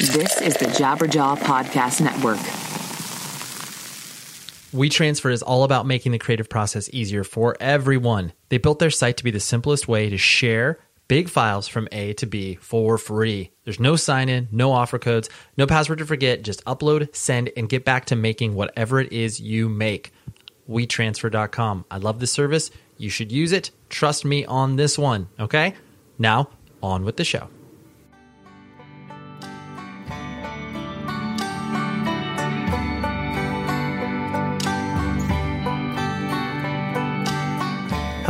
This is the Jabberjaw Podcast Network. WeTransfer is all about making the creative process easier for everyone. They built their site to be the simplest way to share big files from A to B for free. There's no sign in, no offer codes, no password to forget. Just upload, send, and get back to making whatever it is you make. WeTransfer.com. I love this service. You should use it. Trust me on this one. Okay? Now, on with the show.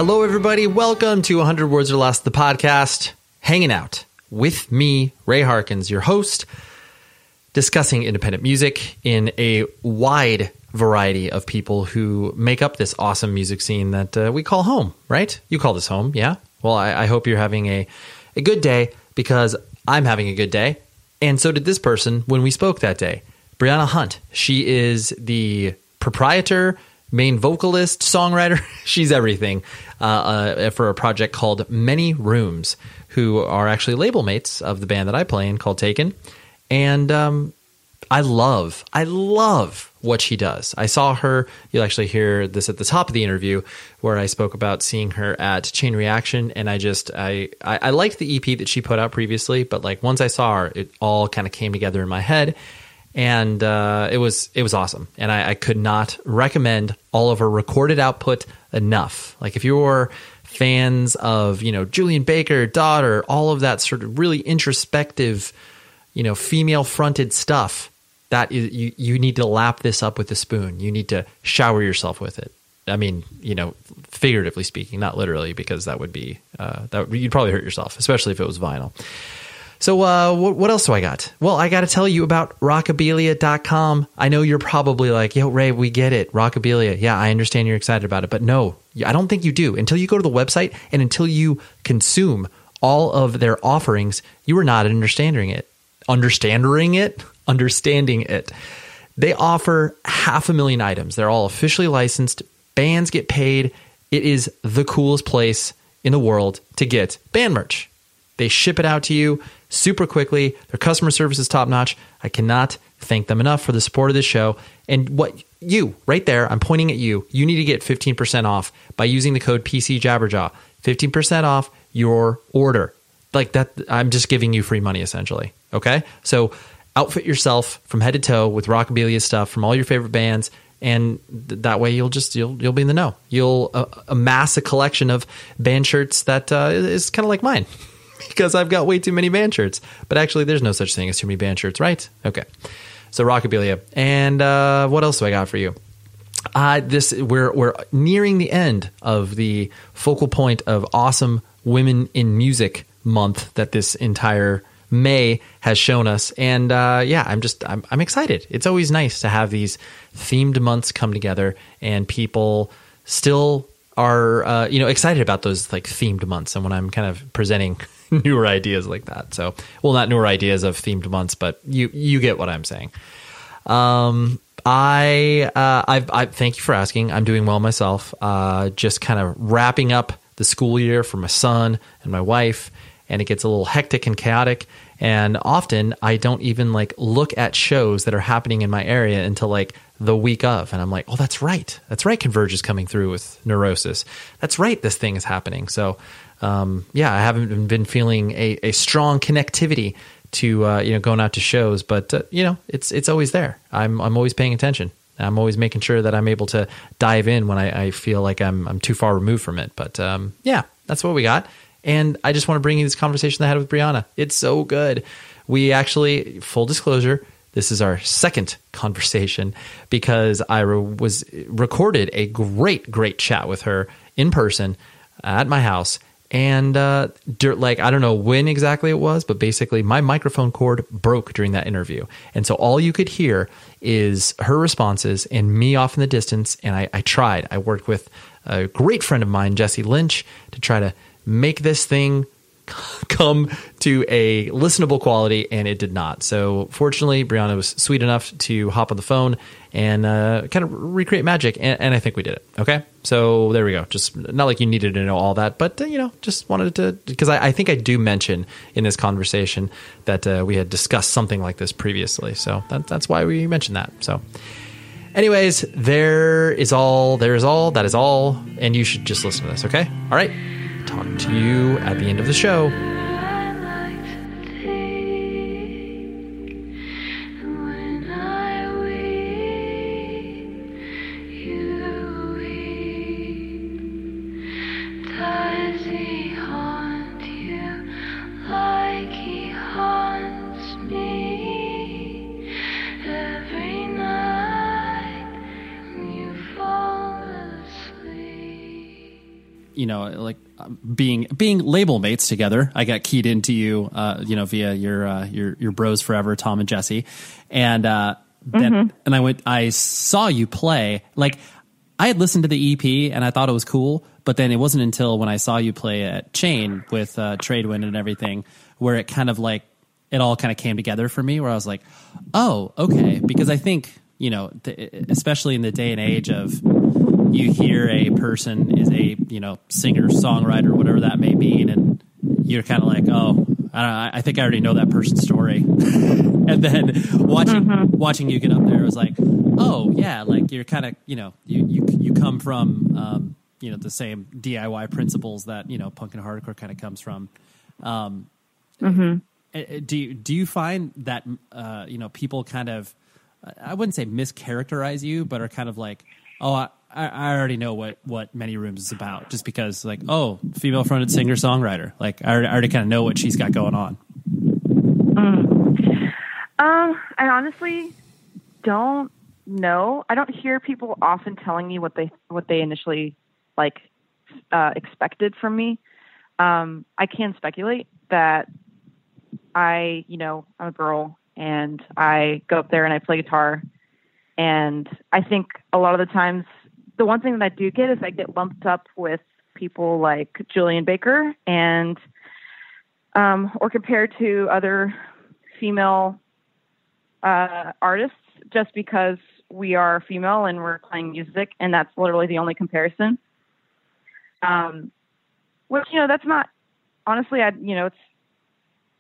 Hello, everybody. Welcome to 100 Words or Less, the podcast, hanging out with me, Ray Harkins, your host, discussing independent music in a wide variety of people who make up this awesome music scene that uh, we call home, right? You call this home, yeah? Well, I, I hope you're having a, a good day because I'm having a good day. And so did this person when we spoke that day. Brianna Hunt. She is the proprietor, main vocalist, songwriter. She's everything uh, uh, for a project called Many Rooms, who are actually label mates of the band that I play in called Taken. And um, I love, I love what she does. I saw her, you'll actually hear this at the top of the interview where I spoke about seeing her at Chain Reaction. And I just, I, I, I liked the EP that she put out previously, but like once I saw her, it all kind of came together in my head and uh, it was it was awesome. And I, I, could not recommend all of her recorded output enough. Like if you're fans of you know Julien Baker, Daughter, all of that sort of really introspective, you know, female fronted stuff, that is you you need to lap this up with a spoon. You need to shower yourself with it. I mean, you know, figuratively speaking, not literally, because that would be uh, that you'd probably hurt yourself, especially if it was vinyl. So, uh, what, what, else do I got? Well, I got to tell you about rockabilia.com. I know you're probably like, yo, Ray, we get it. Rockabilia. Yeah, I understand you're excited about it. But no, I don't think you do. Until you go to the website and until you consume all of their offerings, you are not understanding it. Understanding it? Understanding it. They offer half a million items. They're all officially licensed. Bands get paid. It is the coolest place in the world to get band merch. They ship it out to you super quickly. Their customer service is top notch. I cannot thank them enough for the support of this show. And what you, right there, I'm pointing at you, you need to get 15% off by using the code PC Jabberjaw. 15% off your order. Like that, I'm just giving you free money essentially. Okay. So outfit yourself from head to toe with Rockabilia stuff from all your favorite bands. And th- that way you'll just, you'll, you'll be in the know. You'll uh, amass a collection of band shirts that uh, is kind of like mine. Because I've got way too many band shirts. But actually, there's no such thing as too many band shirts, right? Okay. So Rockabilia. And uh, what else do I got for you? Uh, this we're we're nearing the end of the focal point of awesome women in music month that this entire May has shown us, and uh, yeah, I'm just I'm, I'm excited. It's always nice to have these themed months come together, and people still are uh, you know excited about those like themed months. And when I'm kind of presenting newer ideas like that. So, well, not newer ideas of themed months, but you you get what I'm saying. Um, I uh, I've, I thank you for asking. I'm doing well myself. Uh, just kind of wrapping up the school year for my son and my wife, and it gets a little hectic and chaotic. And often I don't even like look at shows that are happening in my area until like the week of, and I'm like, oh, that's right, that's right. Converge is coming through with Neurosis. That's right. This thing is happening. So um, yeah, I haven't been feeling a, a strong connectivity to uh, you know going out to shows, but uh, you know it's it's always there. I'm I'm always paying attention. I'm always making sure that I'm able to dive in when I, I feel like I'm I'm too far removed from it. But um, yeah, that's what we got. And I just want to bring you this conversation that I had with Brianna. It's so good. We actually, full disclosure, this is our second conversation because I re- was recorded a great, great chat with her in person at my house and uh, like I don't know when exactly it was, but basically my microphone cord broke during that interview, and so all you could hear is her responses and me off in the distance. And I, I tried. I worked with a great friend of mine, Jesse Lynch, to try to make this thing come to a listenable quality, and it did not. So, fortunately, Brianna was sweet enough to hop on the phone and uh, kind of recreate magic, and, and, I think we did it. Okay, so there we go. Just not like you needed to know all that, but uh, you know, just wanted to because I, I, think I do mention in this conversation that uh, we had discussed something like this previously, so that, that's why we mentioned that. So. Anyways, there is all, there is all, that is all, and you should just listen to this, okay? All right. Talk to you at the end of the show. You know, like being being label mates together. I got keyed into you, uh, you know, via your uh, your your bros forever, Tom and Jesse, and uh, then mm-hmm. and I went. I saw you play. Like I had listened to the EP and I thought it was cool, but then it wasn't until when I saw you play at Chain with uh, Tradewind and everything where it kind of like it all kind of came together for me. Where I was like, oh, okay, because I think you know, th- especially in the day and age of you hear a person is a you know singer songwriter whatever that may mean and you're kind of like oh I, I, think I already know that person's story and then watching mm-hmm. watching you get up there was like oh yeah like you're kind of you know you you you come from um, you know the same DIY principles that you know punk and hardcore kind of comes from um, mm-hmm. Do you do you find that uh, you know people kind of I wouldn't say mischaracterize you but are kind of like oh I, I, I already know what what many rooms is about just because like oh female fronted singer songwriter like I already, already kind of know what she's got going on. Mm. Um, I honestly don't know. I don't hear people often telling me what they what they initially like uh, expected from me. Um, I can speculate that I, you know, I'm a girl and I go up there and I play guitar. And I think a lot of the times the one thing that I do get is I get lumped up with people like Julien Baker and um, or compared to other female uh, artists just because we are female and we're playing music and that's literally the only comparison. Um, which you know that's not honestly I you know it's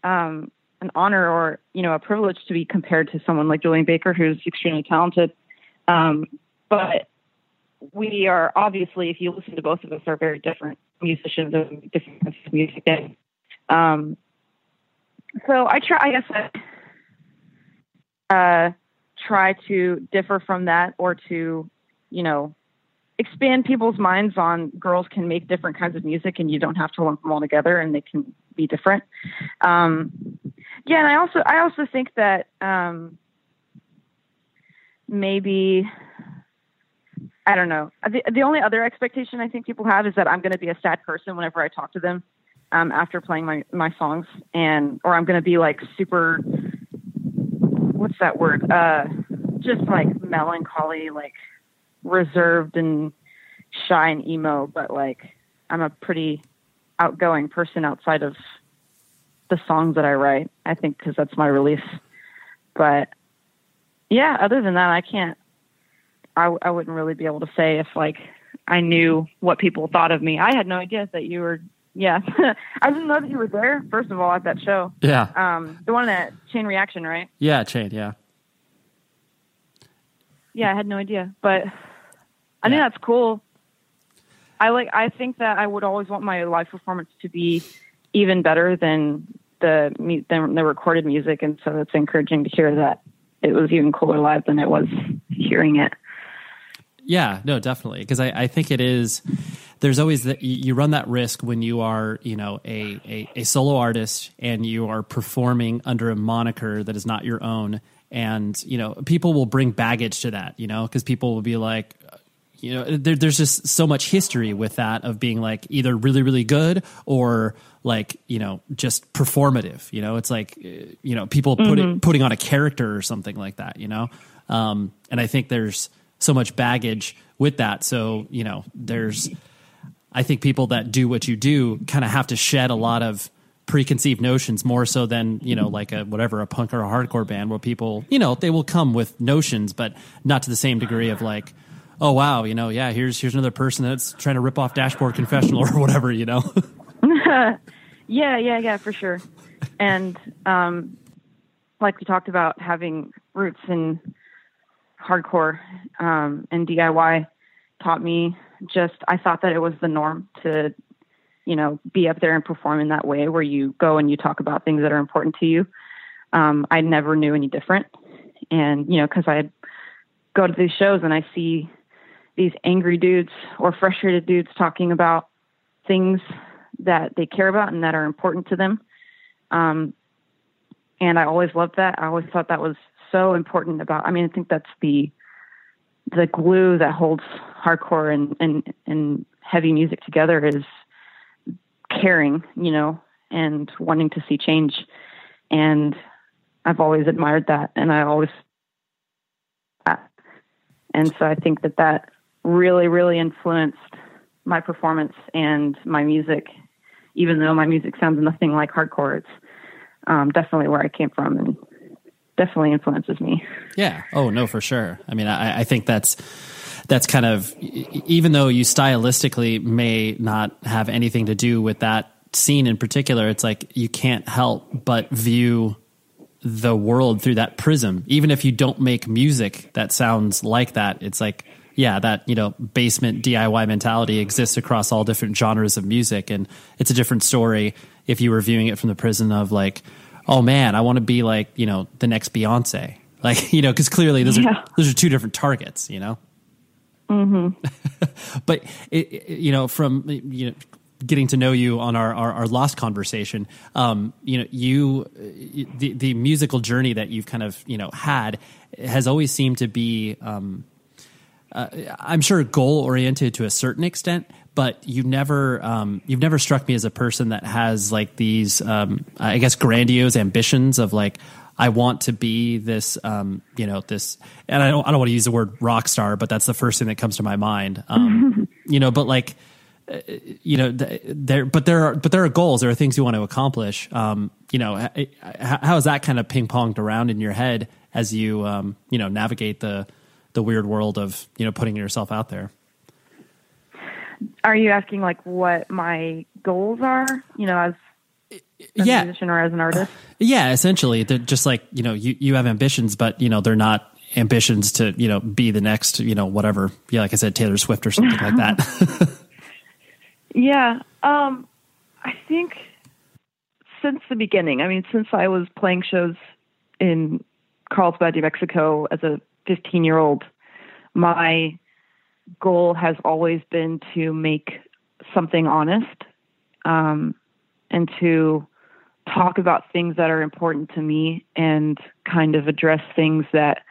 um, an honor or you know a privilege to be compared to someone like Julien Baker who's extremely talented. Um, but we are obviously, if you listen to both of us, are very different musicians of different kinds of music. And, um, so I try, I guess, I uh, try to differ from that or to, you know, expand people's minds on girls can make different kinds of music and you don't have to lump them all together and they can be different. Um, yeah, and I also I also think that um, maybe I don't know. The, the only other expectation I think people have is that I'm going to be a sad person whenever I talk to them um, after playing my, my songs, and or I'm going to be like super. What's that word? Uh, just like melancholy, like reserved and shy and emo, but like I'm a pretty outgoing person outside of the songs that I write. I think because that's my release. But yeah, other than that, I can't I, I wouldn't really be able to say if like I knew what people thought of me. I had no idea that you were. Yeah, I didn't know that you were there. First of all, at that show. Yeah. Um, the one at Chain Reaction, right? Yeah, Chain. Yeah. Yeah, I had no idea, but I yeah. think that's cool. I like. I think that I would always want my live performance to be even better than the than the recorded music, and so it's encouraging to hear that it was even cooler live than it was hearing it. Yeah, no, definitely. Because I, I think it is. There's always that you run that risk when you are, you know, a, a, a solo artist and you are performing under a moniker that is not your own, and you know, people will bring baggage to that, you know, because people will be like, you know, there, there's just so much history with that of being like either really, really good or like you know just performative. You know, it's like you know people mm-hmm. putting putting on a character or something like that. You know, um, and I think there's so much baggage with that. So, you know, there's, I think people that do what you do kind of have to shed a lot of preconceived notions more so than you know like a whatever a punk or a hardcore band where people you know they will come with notions but not to the same degree of like oh wow you know yeah here's here's another person that's trying to rip off dashboard confessional or whatever you know yeah yeah yeah for sure and um like we talked about having roots in hardcore um and diy taught me just i thought that it was the norm to you know, be up there and perform in that way where you go and you talk about things that are important to you. Um, I never knew any different. And, you know, cause I go to these shows and I see these angry dudes or frustrated dudes talking about things that they care about and that are important to them. Um, and I always loved that. I always thought that was so important about, I mean, I think that's the, the glue that holds hardcore and, and, and heavy music together is caring, you know, and wanting to see change. And I've always admired that. And I always, and so I think that that really, really influenced my performance and my music. Even though my music sounds nothing like hardcore, it's um, definitely where I came from and definitely influences me. Yeah. Oh no, for sure. I mean, I, I think that's that's kind of even though you stylistically may not have anything to do with that scene in particular it's like you can't help but view the world through that prism even if you don't make music that sounds like that it's like yeah that you know basement diy mentality exists across all different genres of music and it's a different story if you were viewing it from the prism of like oh man i want to be like you know the next beyonce like you know because clearly those yeah. are those are two different targets you know Mm-hmm. but it, it, you know, from you know, getting to know you on our our, our lost conversation, um, you know, you the the musical journey that you've kind of you know had has always seemed to be. Um, uh, I'm sure goal oriented to a certain extent, but you never um, you've never struck me as a person that has like these um, I guess grandiose ambitions of like I want to be this, um, you know, this, and I don't, I don't want to use the word rock star, but that's the first thing that comes to my mind. Um, you know, but like, uh, you know, there, but there are, but there are goals. There are things you want to accomplish. Um, you know, how is that kind of ping ponged around in your head as you, um, you know, navigate the, the weird world of, you know, putting yourself out there? Are you asking like what my goals are? You know, as yeah. musician or as an artist? Yeah, essentially, they're just like you know, you you have ambitions, but you know, they're not ambitions to you know be the next you know whatever. Yeah, like I said, Taylor Swift or something like that. yeah, um, I think since the beginning. I mean, since I was playing shows in Carlsbad, New Mexico, as a 15 year old, my goal has always been to make something honest. Um, and to talk about things that are important to me and kind of address things that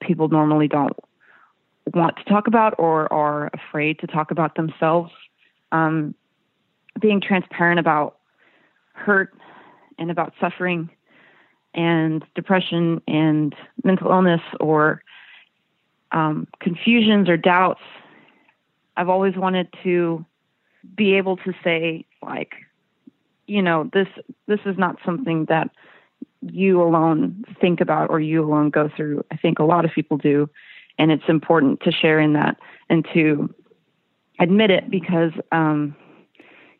people normally don't want to talk about or are afraid to talk about themselves. Um, being transparent about hurt and about suffering and depression and mental illness or um, confusions or doubts. I've always wanted to be able to say, like, you know this this is not something that you alone think about or you alone go through i think a lot of people do and it's important to share in that and to admit it because um,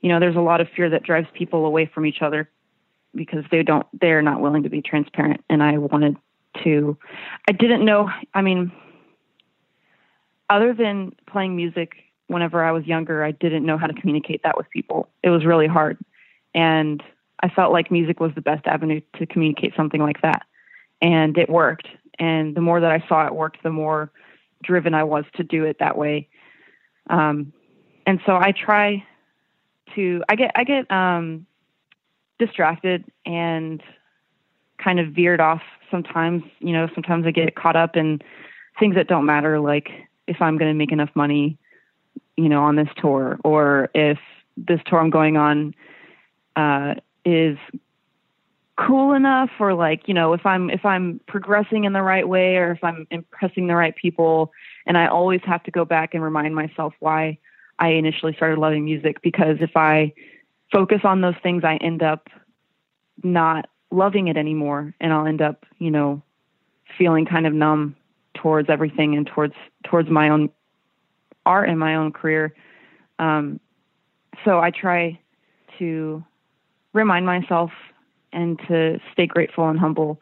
you know there's a lot of fear that drives people away from each other because they don't they're not willing to be transparent and i wanted to i didn't know i mean other than playing music whenever i was younger i didn't know how to communicate that with people it was really hard and I felt like music was the best avenue to communicate something like that. And it worked. And the more that I saw it worked, the more driven I was to do it that way. Um, and so I try to, I get, I get, um, distracted and kind of veered off sometimes, you know, sometimes I get caught up in things that don't matter. Like if I'm going to make enough money, you know, on this tour or if this tour I'm going on uh, is cool enough or like you know if i'm if i'm progressing in the right way or if i'm impressing the right people. And i always have to go back and remind myself why i initially started loving music because if i focus on those things i end up not loving it anymore. And I'll end up, you know, feeling kind of numb towards everything and towards towards my own art and my own career. Um, so I try to remind myself and to stay grateful and humble,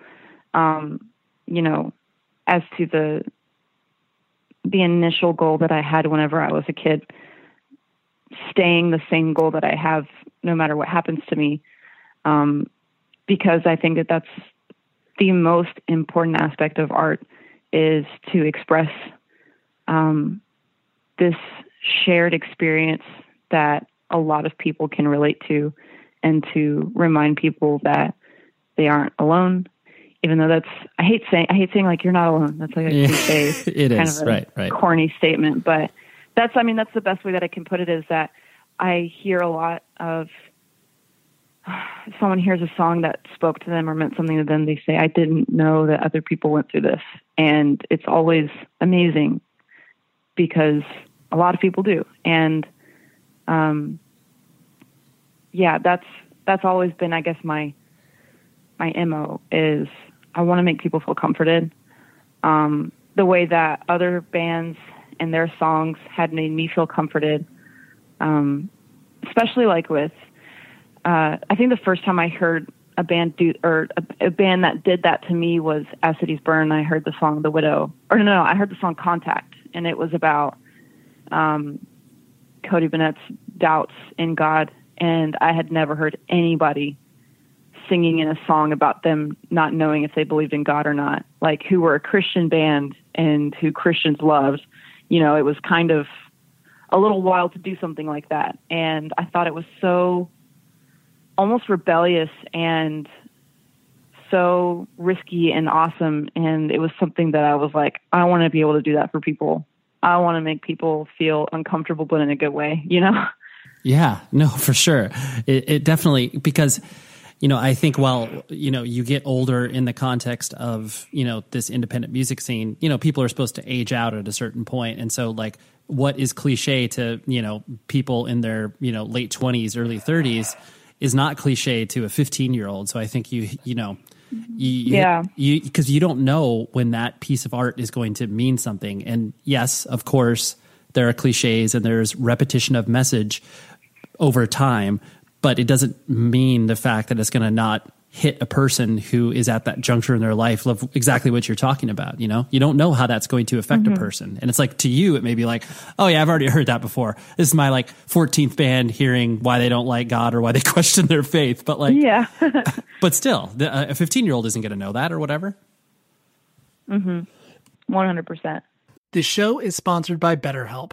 um, you know, as to the the initial goal that I had whenever I was a kid, staying the same goal that I have no matter what happens to me, um, because I think that that's the most important aspect of art is to express um, this shared experience that a lot of people can relate to and to remind people that they aren't alone even though that's I hate saying I hate saying like you're not alone. That's like a Yeah, cliche, it kind is, of a right, right. corny statement, but that's I mean that's the best way that I can put it is that I hear a lot of someone hears a song that spoke to them or meant something to them, they say I didn't know that other people went through this, and it's always amazing because a lot of people do, and um, yeah, that's that's always been I guess my my mo is I want to make people feel comforted. Um, the way that other bands and their songs had made me feel comforted, um, especially like with, uh, I think the first time I heard a band do or a, a band that did that to me was As Cities Burn. I heard the song The Widow, or no, no, I heard the song Contact, and it was about um, Cody Bonnette's doubts in God, and I had never heard anybody singing in a song about them not knowing if they believed in God or not, like who were a Christian band and who Christians loved. You know, it was kind of a little wild to do something like that. And I thought it was so almost rebellious and so risky and awesome. And it was something that I was like, I want to be able to do that for people. I want to make people feel uncomfortable, but in a good way, you know? Yeah, no, for sure. It, it definitely because you know I think while you know you get older in the context of you know this independent music scene, you know people are supposed to age out at a certain point, and so like what is cliche to you know people in their you know late twenties, early thirties is not cliche to a fifteen year old. So I think you you know. You, you- Yeah. you because you don't know when that piece of art is going to mean something. And yes, of course, there are cliches and there's repetition of message over time, but it doesn't mean the fact that it's going to not hit a person who is at that juncture in their life of exactly what you're talking about. You know, you don't know how that's going to affect a person. And it's like to you, it may be like, oh yeah, I've already heard that before. This is my like 14th band hearing why they don't like God or why they question their faith. But like, Yeah. but still, the, a 15 year old isn't going to know that or whatever. Mm hmm. 100%. The show is sponsored by BetterHelp.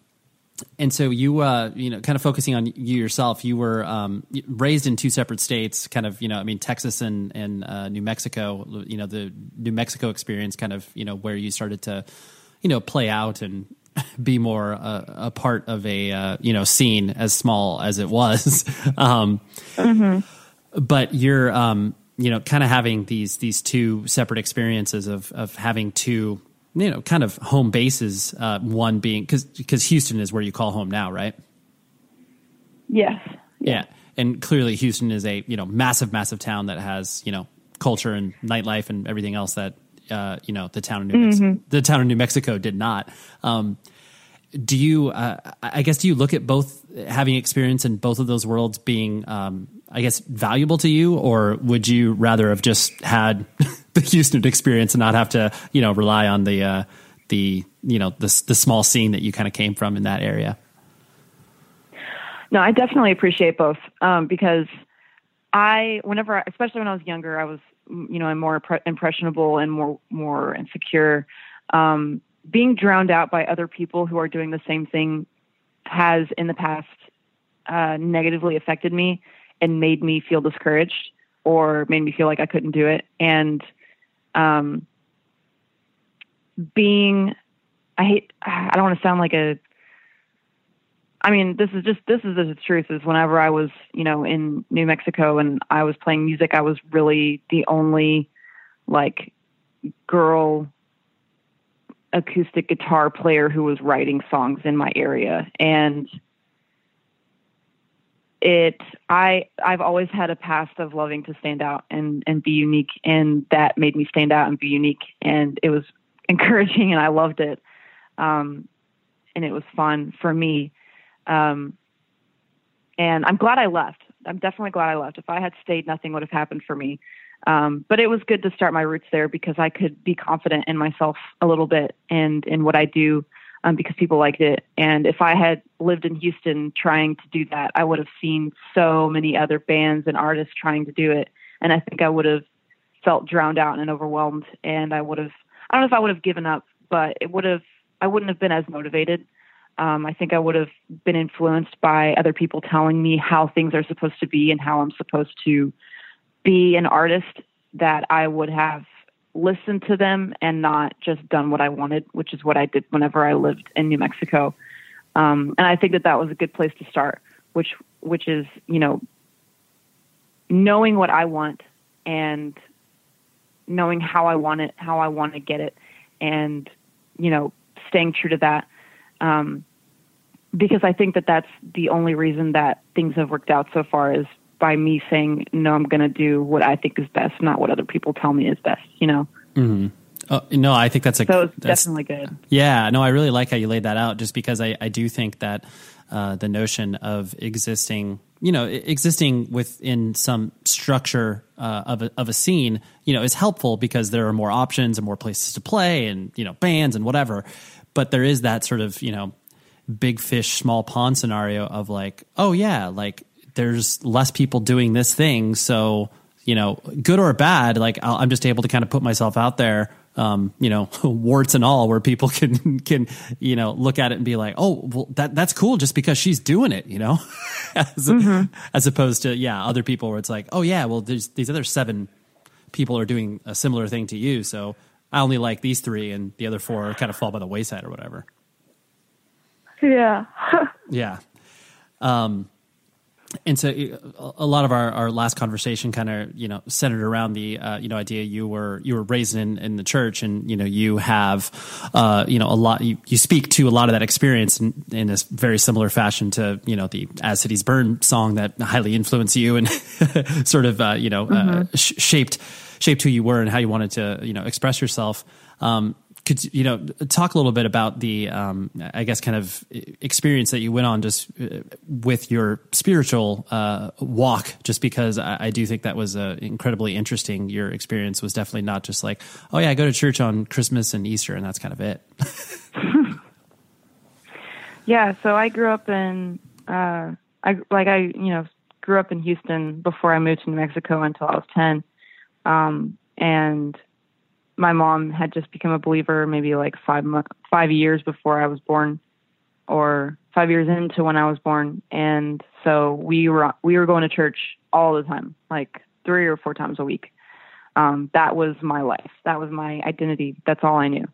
and so you, uh, you know, kind of focusing on you yourself. You were um, raised in two separate states, kind of, you know, I mean, Texas and and uh, New Mexico. You know, the New Mexico experience, kind of, you know, where you started to, you know, play out and be more uh, a part of a uh, you know scene as small as it was. um, But you're, um, you know, kind of having these these two separate experiences of of having two you know, kind of home bases. Uh, one being because because Houston is where you call home now, right? Yes. Yeah, and clearly Houston is a you know massive, massive town that has you know culture and nightlife and everything else that uh, you know the town of New Mex- the town of New Mexico did not. Um, do you? Uh, I guess do you look at both having experience in both of those worlds being, um, I guess, valuable to you, or would you rather have just had the Houston experience and not have to you know rely on the uh, the you know the the small scene that you kind of came from in that area? No, I definitely appreciate both um, because I, whenever, especially when I was younger, I was, you know, more impre- impressionable and more more insecure. Um, being drowned out by other people who are doing the same thing has, in the past, uh, negatively affected me and made me feel discouraged or made me feel like I couldn't do it. And um, being, I hate, I don't want to sound like a I mean, this is just this is the truth. Is whenever I was, you know, in New Mexico and I was playing music, I was really the only like girl acoustic guitar player who was writing songs in my area, and it I I've always had a past of loving to stand out and and be unique, and that made me stand out and be unique, and it was encouraging, and I loved it, um, and it was fun for me. Um, and I'm glad I left. I'm definitely glad I left. If I had stayed, nothing would have happened for me. Um, but it was good to start my roots there because I could be confident in myself a little bit and in what I do um, because people liked it. And if I had lived in Houston trying to do that, I would have seen so many other bands and artists trying to do it. And I think I would have felt drowned out and overwhelmed. And I would have, I don't know if I would have given up, but it would have, I wouldn't have been as motivated. Um, I think I would have been influenced by other people telling me how things are supposed to be and how I'm supposed to be an artist that I would have listened to them and not just done what I wanted, which is what I did whenever I lived in New Mexico. Um, and I think that that was a good place to start, which which is you know knowing what I want and knowing how I want it, how I want to get it, and you know staying true to that. Um, because I think that that's the only reason that things have worked out so far is by me saying no, I'm going to do what I think is best, not what other people tell me is best. You know. Uh, no, I think that's a So that's, definitely good. Yeah, no, I really like how you laid that out. Just because I, I do think that uh, the notion of existing, you know, existing within some structure uh, of a, of a scene, you know, is helpful because there are more options and more places to play, and you know, bands and whatever. But there is that sort of you know, big fish, small pond scenario of like, oh yeah, like there's less people doing this thing, so you know, good or bad, like I'll, I'm just able to kind of put myself out there um, you know, warts and all, where people can can you know look at it and be like, oh, well, that that's cool just because she's doing it, you know, as, mm-hmm. as opposed to yeah, other people where it's like, oh yeah, well, there's these other seven people are doing a similar thing to you, so I only like these three, and the other four kind of fall by the wayside or whatever. Yeah. yeah. Um, and so a lot of our, our last conversation kind of you know centered around the uh, you know idea you were you were raised in, in the church and you know you have uh, you know a lot you, you speak to a lot of that experience in, in a very similar fashion to you know the as cities burn song that highly influenced you and sort of uh, you know uh, mm-hmm. sh- shaped shaped who you were and how you wanted to you know express yourself um, could you know talk a little bit about the um, I guess kind of experience that you went on just uh, with your spiritual uh, walk? Just because I, I, do think that was uh, incredibly interesting. Your experience was definitely not just like, oh yeah, I go to church on Christmas and Easter, and that's kind of it. yeah, so I grew up in uh, I like I you know grew up in Houston before I moved to New Mexico until I was ten, um, and my mom had just become a believer maybe like five five years before I was born, or five years into when I was born, and so we were we were going to church all the time, like three or four times a week. Um, that was my life. That was my identity. That's all I knew.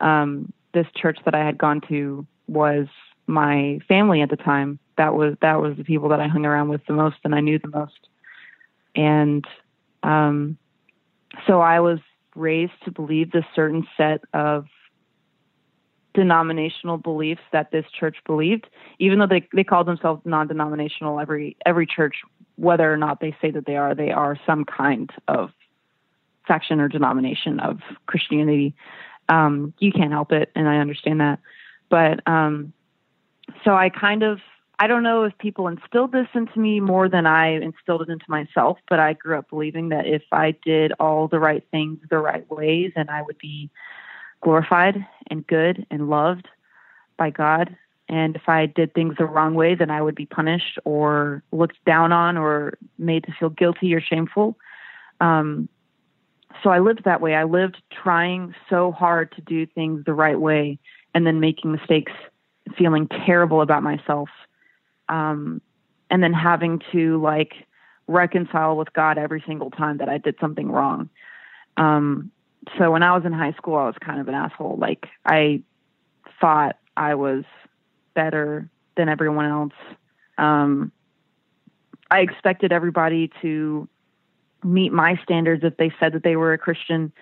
Um, this church that I had gone to was my family at the time. That was that was the people that I hung around with the most and I knew the most. And um, so I was raised to believe this certain set of denominational beliefs that this church believed, even though they, they call themselves non-denominational. Every every church, whether or not they say that they are, they are some kind of faction or denomination of Christianity. Um, you can't help it, and I understand that. But um, so I kind of I don't know if people instilled this into me more than I instilled it into myself, but I grew up believing that if I did all the right things the right ways, then I would be glorified and good and loved by God. And if I did things the wrong way, then I would be punished or looked down on or made to feel guilty or shameful. Um, so I lived that way. I lived trying so hard to do things the right way and then making mistakes, feeling terrible about myself um, and then having to like reconcile with God every single time that I did something wrong. Um, so when I was in high school, I was kind of an asshole. Like I thought I was better than everyone else. Um, I expected everybody to meet my standards if they said that they were a Christian.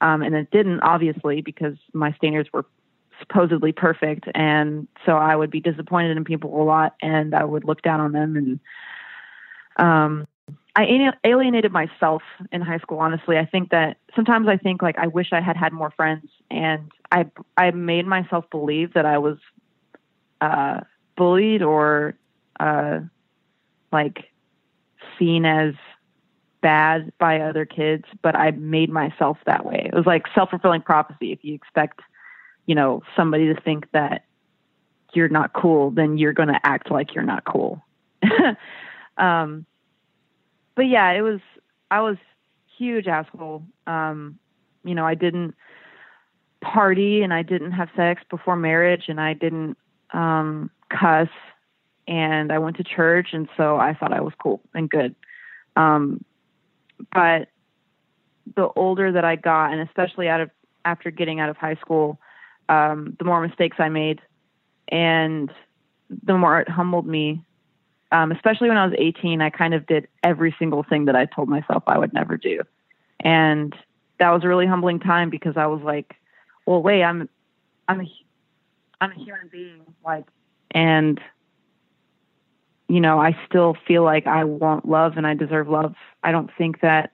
Um, and it didn't, obviously, because my standards were supposedly perfect. And so i would be disappointed in people a lot and i would look down on them. And um i alienated myself in high school honestly. I think that sometimes i think like i wish i had had more friends. And i i made myself believe that i was uh bullied or uh like seen as bad by other kids but i made myself that way. It was like self-fulfilling prophecy if you expect you know, somebody to think that you're not cool, then you're going to act like you're not cool. um, but yeah, it was, I was huge asshole. Um, you know, I didn't party and I didn't have sex before marriage and I didn't, um, cuss and I went to church. And so I thought I was cool and good. Um, but the older that I got, and especially out of, after getting out of high school, um, the more mistakes I made, and the more it humbled me. Um, especially when I was 18, I kind of did every single thing that I told myself I would never do, and that was a really humbling time because I was like, "Well, wait, I'm, I'm a, I'm a human being, like, and." You know, I still feel like I want love and I deserve love. I don't think that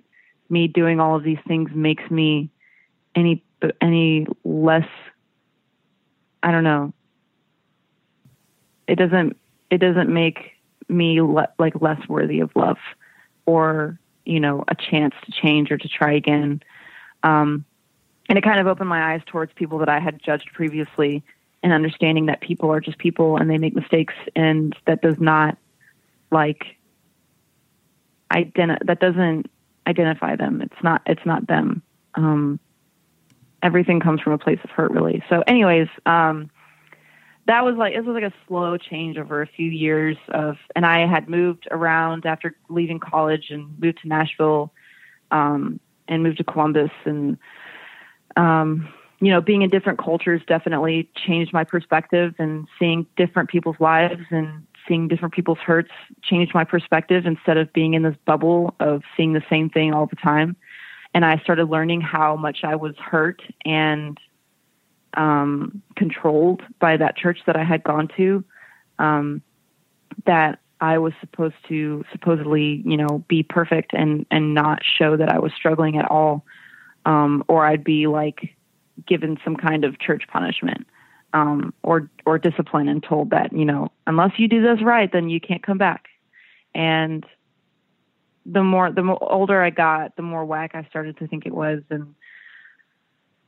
me doing all of these things makes me any any less I don't know. It doesn't it doesn't make me le- like less worthy of love or you know a chance to change or to try again. Um, and it kind of opened my eyes towards people that I had judged previously and understanding that people are just people and they make mistakes and that does not like identi- that doesn't identify them. It's not it's not them. Um, everything comes from a place of hurt, really. So, anyways, um, that was like it was like a slow change over a few years of, and I had moved around after leaving college and moved to Nashville, um, and moved to Columbus, and um, you know, being in different cultures definitely changed my perspective, and seeing different people's lives and seeing different people's hurts changed my perspective instead of being in this bubble of seeing the same thing all the time. And I started learning how much I was hurt and um, controlled by that church that I had gone to. Um, that I was supposed to supposedly, you know, be perfect and and not show that I was struggling at all, um, or I'd be like given some kind of church punishment um, or or discipline and told that you know unless you do this right, then you can't come back. And the more the older I got, the more whack I started to think it was, and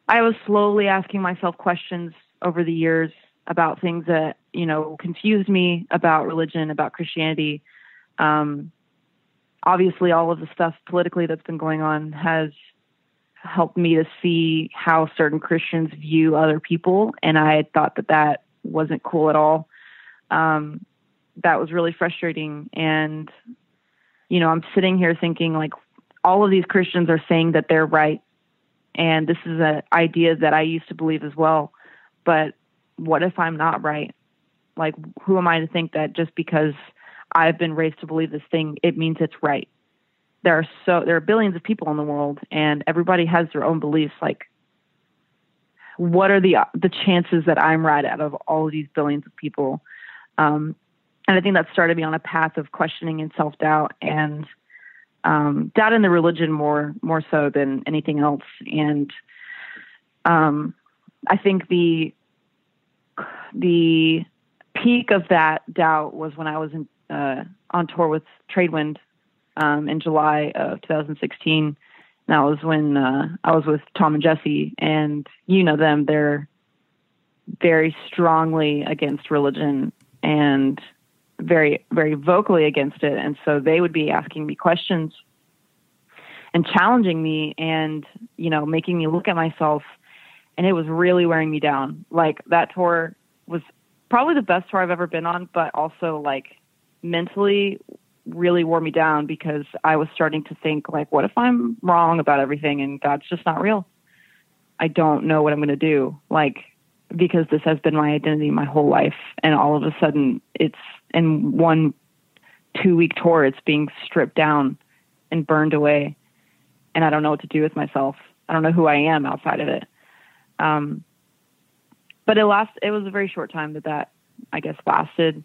I was slowly asking myself questions over the years about things that you know confused me about religion, about Christianity. Um, obviously, all of the stuff politically that's been going on has helped me to see how certain Christians view other people, and I thought that that wasn't cool at all. Um, that was really frustrating, and you know, I'm sitting here thinking like all of these Christians are saying that they're right and this is an idea that I used to believe as well. But what if I'm not right? Like, who am I to think that just because I've been raised to believe this thing, it means it's right? There are so there are billions of people in the world, and everybody has their own beliefs. Like, what are the the chances that I'm right out of all of these billions of people? Um, and I think that started me on a path of questioning and self doubt and um, doubt in the religion more more so than anything else. And um, I think the the peak of that doubt was when I was in, uh, on tour with Tradewind um, in July of 2016. That was when uh, I was with Tom and Jesse, and you know them. They're very strongly against religion and very very vocally against it. And so they would be asking me questions and challenging me and you know making me look at myself. And it was really wearing me down. Like that tour was probably the best tour I've ever been on but also like mentally really wore me down because I was starting to think like what if I'm wrong about everything and God's just not real? I don't know what I'm going to do. Like because this has been my identity my whole life. And all of a sudden it's in one two week tour it's being stripped down and burned away. And i don't know what to do with myself. I don't know who i am outside of it. Um, but it last it was a very short time that that i guess lasted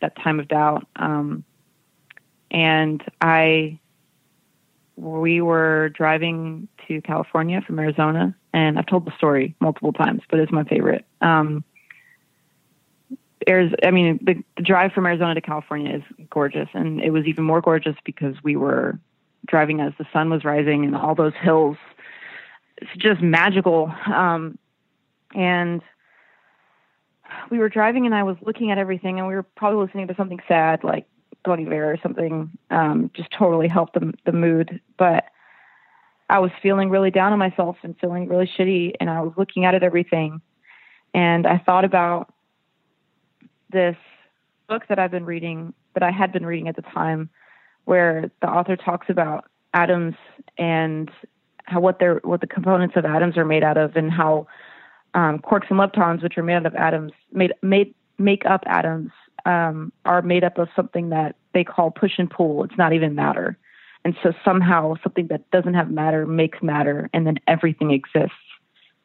that time of doubt. Um, and i we were driving to california from arizona and i've told the story multiple times but it's my favorite. Um, I mean, the, the drive from Arizona to California is gorgeous, and it was even more gorgeous because we were driving as the sun was rising and all those hills. It's just magical. Um, and we were driving, and I was looking at everything, and we were probably listening to something sad, like Bon Iver or something. Um, just totally helped the the mood, but. I was feeling really down on myself and feeling really shitty, and I was looking at it everything, and I thought about this book that I've been reading, that I had been reading at the time, where the author talks about atoms and how what they're what the components of atoms are made out of, and how um, quarks and leptons, which are made out of atoms, made made make up atoms, um, are made up of something that they call push and pull. It's not even matter, and so somehow something that doesn't have matter makes matter, and then everything exists,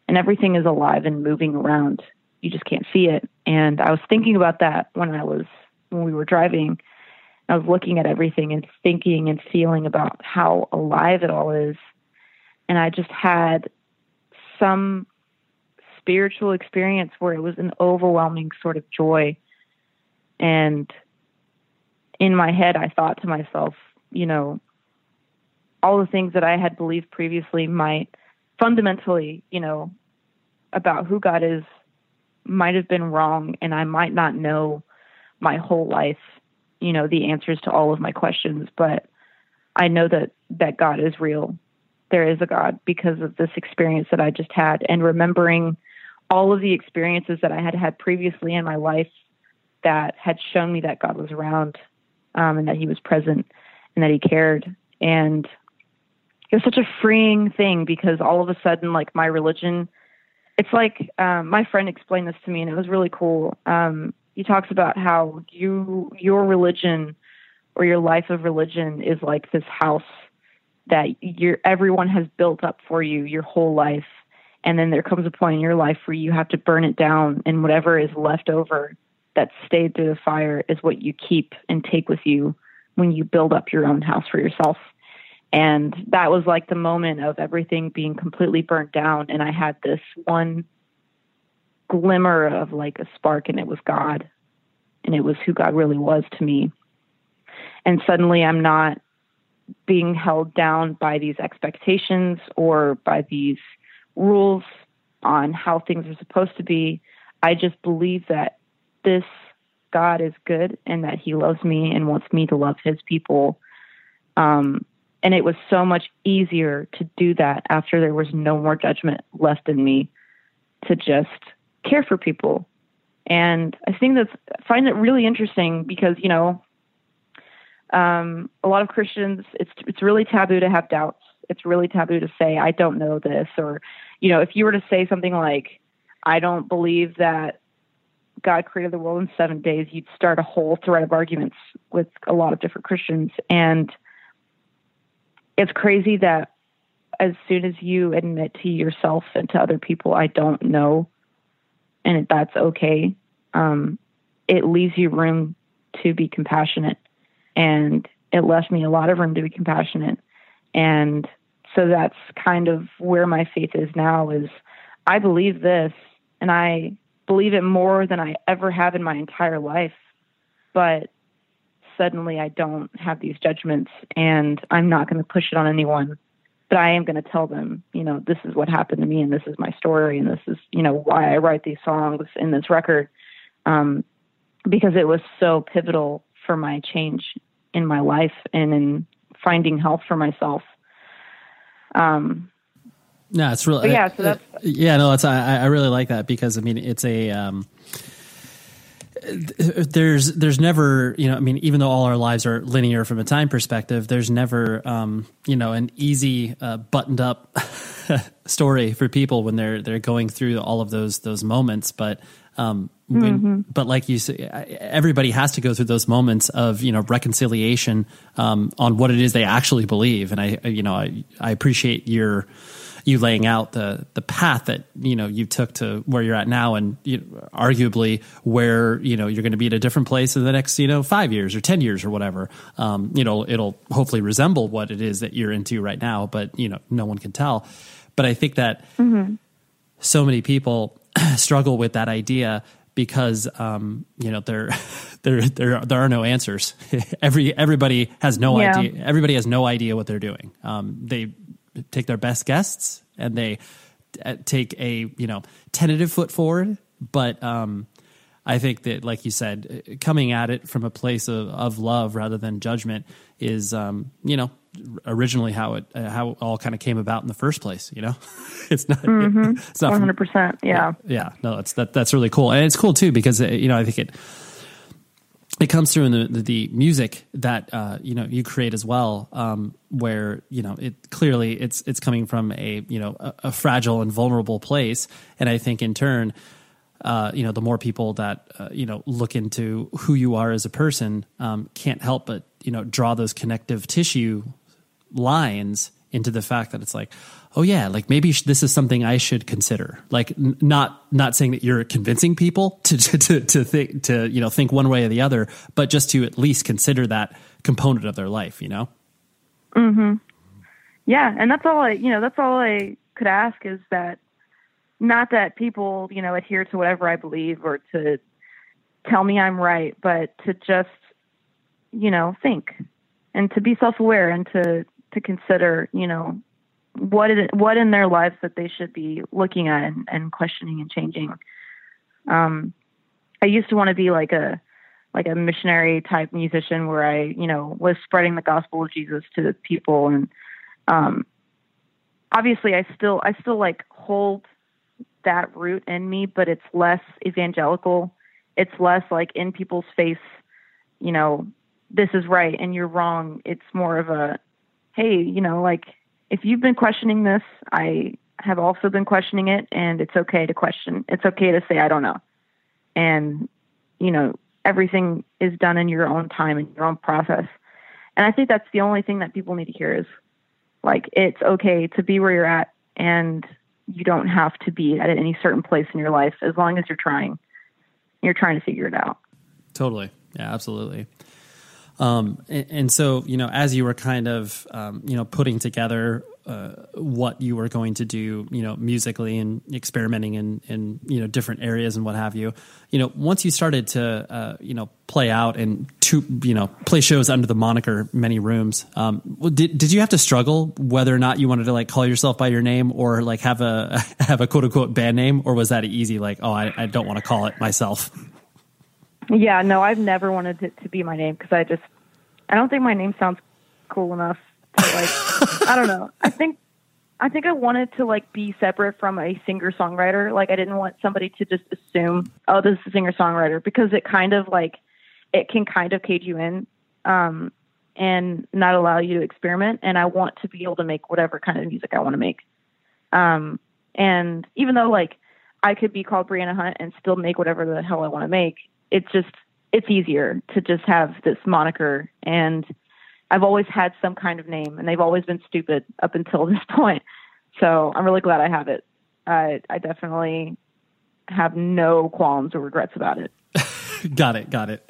and everything is alive and moving around you just can't see it. And I was thinking about that when I was when we were driving. I was looking at everything and thinking and feeling about how alive it all is. And I just had some spiritual experience where it was an overwhelming sort of joy. And in my head, I thought to myself, you know, all the things that I had believed previously might fundamentally, you know, about who God is might have been wrong and I might not know my whole life, you know, the answers to all of my questions, but I know that that God is real there is a God because of this experience that I just had and remembering all of the experiences that I had had previously in my life that had shown me that God was around um, and that He was present and that He cared. And it was such a freeing thing because all of a sudden, like my religion, it's like um, my friend explained this to me and it was really cool. Um, he talks about how you your religion or your life of religion is like this house that your everyone has built up for you your whole life and then there comes a point in your life where you have to burn it down and whatever is left over that stayed through the fire is what you keep and take with you when you build up your own house for yourself and that was like the moment of everything being completely burnt down and i had this one glimmer of like a spark and it was god and it was who god really was to me and suddenly i'm not being held down by these expectations or by these rules on how things are supposed to be. I just believe that this God is good and that He loves me and wants me to love His people. Um, and it was so much easier to do that after there was no more judgment left in me to just care for people. And I think that's find it really interesting because you know um, a lot of Christians, it's it's really taboo to have doubts. It's really taboo to say I don't know this, or you know, if you were to say something like I don't believe that God created the world in seven days, you'd start a whole thread of arguments with a lot of different Christians, and it's crazy that as soon as you admit to yourself and to other people, I don't know, and that's okay, um, it leaves you room to be compassionate. And it left me a lot of room to be compassionate. And so that's kind of where my faith is now is i believe this and i believe it more than i ever have in my entire life. But suddenly i don't have these judgments and i'm not going to push it on anyone but i am going to tell them you know this is what happened to me and this is my story and this is you know why i write these songs in this record um, because it was so pivotal for my change in my life and in finding health for myself. Um, no, it's really yeah. So that's yeah. No, it's I, I really like that because I mean it's a um, there's there's never you know I mean even though all our lives are linear from a time perspective, there's never um, you know an easy uh, buttoned up story for people when they're they're going through all of those those moments, but um, when, mm-hmm. But like you say, everybody has to go through those moments of you know reconciliation um, on what it is they actually believe, and I you know I, I appreciate your you laying out the the path that you know you took to where you're at now, and you arguably where you know you're going to be at a different place in the next you know five years or ten years or whatever. Um, you know, it'll hopefully resemble what it is that you're into right now, but you know, no one can tell. But I think that mm-hmm. so many people struggle with that idea because um, you know there there there there are no answers. Every everybody has no yeah. idea. Everybody has no idea what they're doing. Um, they take their best guests and they uh, take a you know tentative foot forward, but um, I think that, like you said, coming at it from a place of, of love rather than judgment is, um, you know, originally how it uh, how it all kind of came about in the first place. You know, it's not mm-hmm. it's not one hundred percent. Yeah, yeah. No, that's that that's really cool, and it's cool too because uh, you know I think it it comes through in the, the, the music that uh, you know you create as well, um, where you know it clearly it's it's coming from a you know a, a fragile and vulnerable place, and I think in turn uh, you know, the more people that uh, you know look into who you are as a person, um, can't help but you know draw those connective tissue lines into the fact that it's like, oh yeah, like maybe this is something I should consider. Like n- not not saying that you're convincing people to, to to to think to you know think one way or the other, but just to at least consider that component of their life. You know. Hmm. Yeah, and that's all I you know that's all I could ask is that not that people, you know, adhere to whatever I believe or to tell me I'm right, but to just, you know, think and to be self-aware and to to consider, you know, what it, what in their lives that they should be looking at and, and questioning and changing. Um, I used to want to be like a like a missionary type musician where I, you know, was spreading the gospel of Jesus to people and um, obviously I still I still like hold that root in me, but it's less evangelical. It's less like in people's face, you know, this is right and you're wrong. It's more of a hey, you know, like if you've been questioning this, I have also been questioning it and it's okay to question. It's okay to say I don't know. And you know, everything is done in your own time and your own process. And I think that's the only thing that people need to hear is like it's okay to be where you're at and you don't have to be at any certain place in your life as long as you're trying. You're trying to figure it out. Totally. Yeah, absolutely. Um, and, and, so, you know, as you were kind of, um, you know, putting together uh, what you were going to do, you know, musically and experimenting in, in, you know, different areas and what have you, you know, once you started to, uh, you know, play out and to, you know, play shows under the moniker Many Rooms, um, did, did you have to struggle whether or not you wanted to like call yourself by your name or like have a, have a quote unquote band name or was that easy? Like, oh, I, I don't want to call it myself. Yeah, no, I've never wanted it to be my name because I just I don't think my name sounds cool enough to like I don't know. I think I think I wanted to like be separate from a singer songwriter. Like I didn't want somebody to just assume, oh, this is a singer songwriter because it kind of like it can kind of cage you in um and not allow you to experiment and I want to be able to make whatever kind of music I want to make. Um and even though like I could be called Brianna Hunt and still make whatever the hell I want to make, it's just it's easier to just have this moniker and I've always had some kind of name and they've always been stupid up until this point. So I'm really glad I have it. I I definitely have no qualms or regrets about it. got it, got it.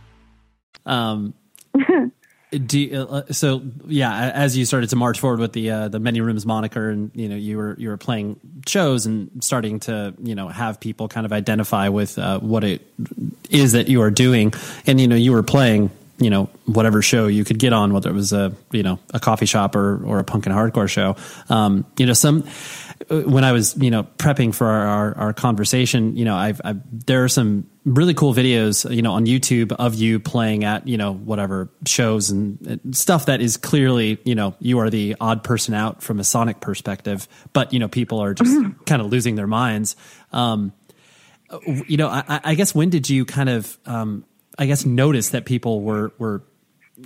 Um, do you, uh, so yeah. As you started to march forward with the uh, the many rooms moniker, and you know you were you were playing shows and starting to you know have people kind of identify with uh, what it is that you are doing, and you know you were playing you know whatever show you could get on, whether it was a you know a coffee shop or or a punk and hardcore show. Um, you know some when I was, you know, prepping for our, our, our conversation, you know, I've, I've, there are some really cool videos, you know, on YouTube of you playing at, you know, whatever shows and stuff that is clearly, you know, you are the odd person out from a sonic perspective, but, you know, people are just kind of losing their minds. Um, you know, I, I, guess when did you kind of, um, I guess notice that people were, were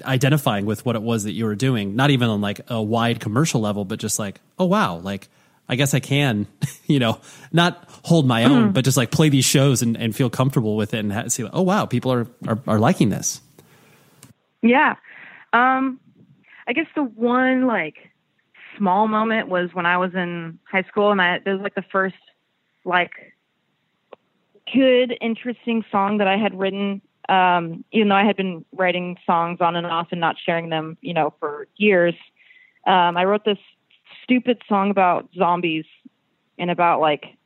identifying with what it was that you were doing, not even on like a wide commercial level, but just like, oh wow, like I guess I can, you know, not hold my own, mm. but just like play these shows and, and feel comfortable with it and see, like, oh wow, people are, are, are liking this. Yeah. Um, I guess the one like small moment was when I was in high school, and I it was like the first like good, interesting song that I had written. Um, even though I had been writing songs on and off and not sharing them, you know, for years. Um, I wrote this stupid song about zombies and about like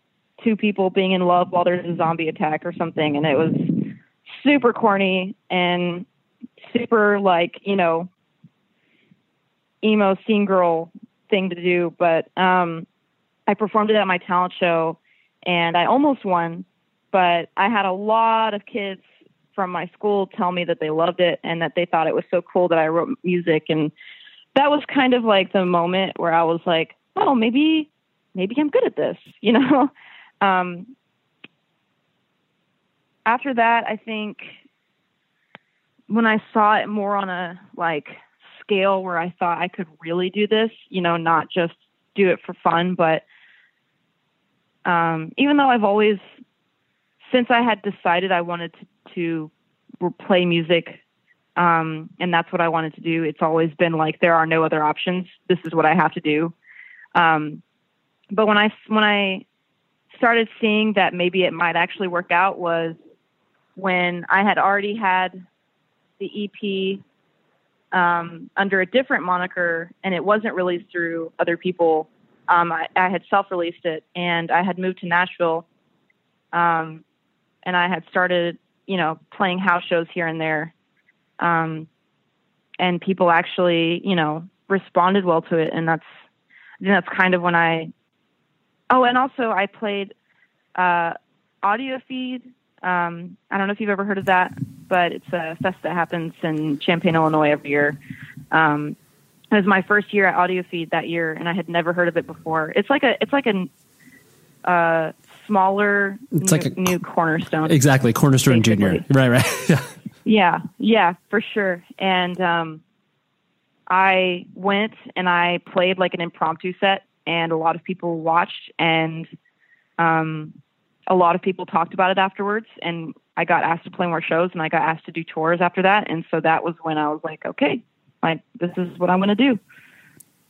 two people being in love while there's a zombie attack or something, and it was super corny and super like you know emo scene girl thing to do, but um, I performed it at my talent show and I almost won, but I had a lot of kids from my school tell me that they loved it and that they thought it was so cool that I wrote music and that was kind of like the moment where I was like, oh, maybe maybe I'm good at this, you know. um, after that, I think when I saw it more on a like scale where I thought I could really do this, you know, not just do it for fun, but um, even though I've always, since I had decided I wanted to, to play music, um, and that's what I wanted to do, it's always been like there are no other options. This is what I have to do. Um, but when I when I started seeing that maybe it might actually work out was when I had already had the EP um, under a different moniker, and it wasn't released through other people. Um, I, I, had self-released it, and I had moved to Nashville, um, and I had started, you know, playing house shows here and there, um, and people actually, you know, responded well to it, and that's, I think that's kind of when I. Oh, and also I played uh, AudioFeed. Um, I don't know if you've ever heard of that but it's a fest that happens in Champaign, Illinois every year. Um, it was my first year at AudioFeed that year, and I had never heard of it before. It's like a it's like a uh, smaller it's new, like a, new cornerstone. Exactly, cornerstone basically. junior. Right, right. yeah. Yeah, yeah, for sure. And um, I went and I played like an impromptu set, and a lot of people watched, and um, a lot of people talked about it afterwards. And I got asked to play more shows and I got asked to do tours after that. And so that was when I was like, okay, like this is what I'm going to do.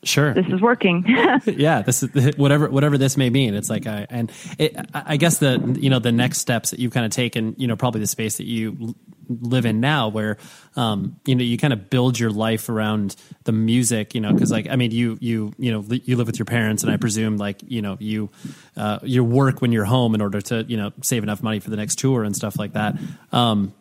Sure, this is working. yeah, this is whatever whatever this may mean. It's like I and it, I guess the you know the next steps that you've kind of taken, you know, probably the space that you live in now, where um, you know you kind of build your life around the music, you know, because like I mean you you you know you live with your parents, and I presume like you know you uh, you work when you're home in order to you know save enough money for the next tour and stuff like that. Um,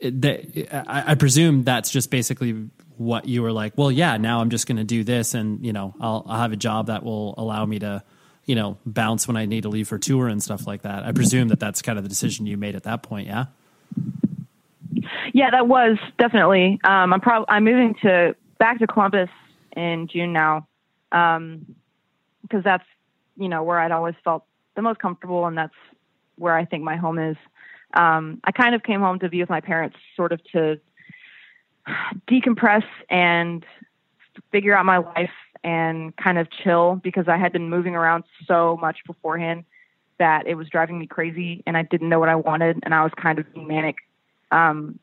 that I, I presume that's just basically what you were like, well, yeah, now I'm just going to do this, and you know, I'll, I'll have a job that will allow me to, you know, bounce when I need to leave for tour and stuff like that. I presume that that's kind of the decision you made at that point, yeah. Yeah, that was definitely. Um, I'm probably I'm moving to back to Columbus in June now, because um, that's you know where I'd always felt the most comfortable, and that's where I think my home is. Um, I kind of came home to be with my parents, sort of to decompress and figure out my life and kind of chill because I had been moving around so much beforehand that it was driving me crazy and I didn't know what I wanted and I was kind of manic. Um,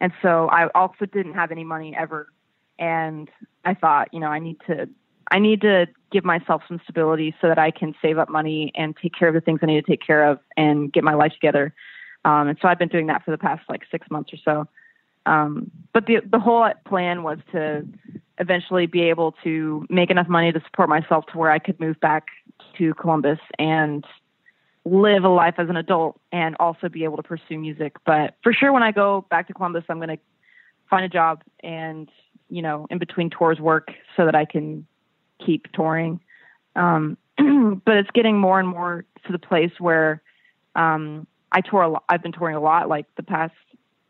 and so I also didn't have any money ever. And I thought, you know, I need to, I need to give myself some stability so that I can save up money and take care of the things I need to take care of and get my life together. Um, and so I've been doing that for the past like six months or so. Um, but the the whole plan was to eventually be able to make enough money to support myself to where I could move back to Columbus and live a life as an adult and also be able to pursue music. But for sure, when I go back to Columbus, I'm going to find a job and, you know, in between tours work so that I can keep touring. Um, but it's getting more and more to the place where um, I tour a lot. I've been touring a lot, like the past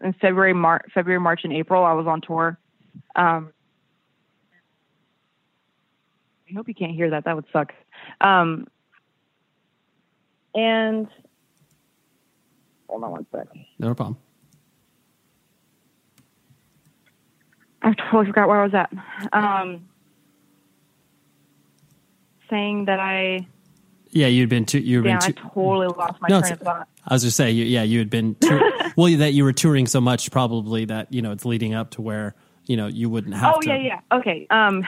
in February, March, February, March, and April. I was on tour. Um, I hope you can't hear that. That would suck. Um, and hold on one sec. No problem. I totally forgot where I was at. Um, saying that I yeah, you'd been to you yeah, been. I totally lost my no, train of thought. I was just saying, you, yeah, you had been. Tour- well, that you were touring so much, probably that you know it's leading up to where you know you wouldn't have. Oh to- yeah, yeah. Okay. Um.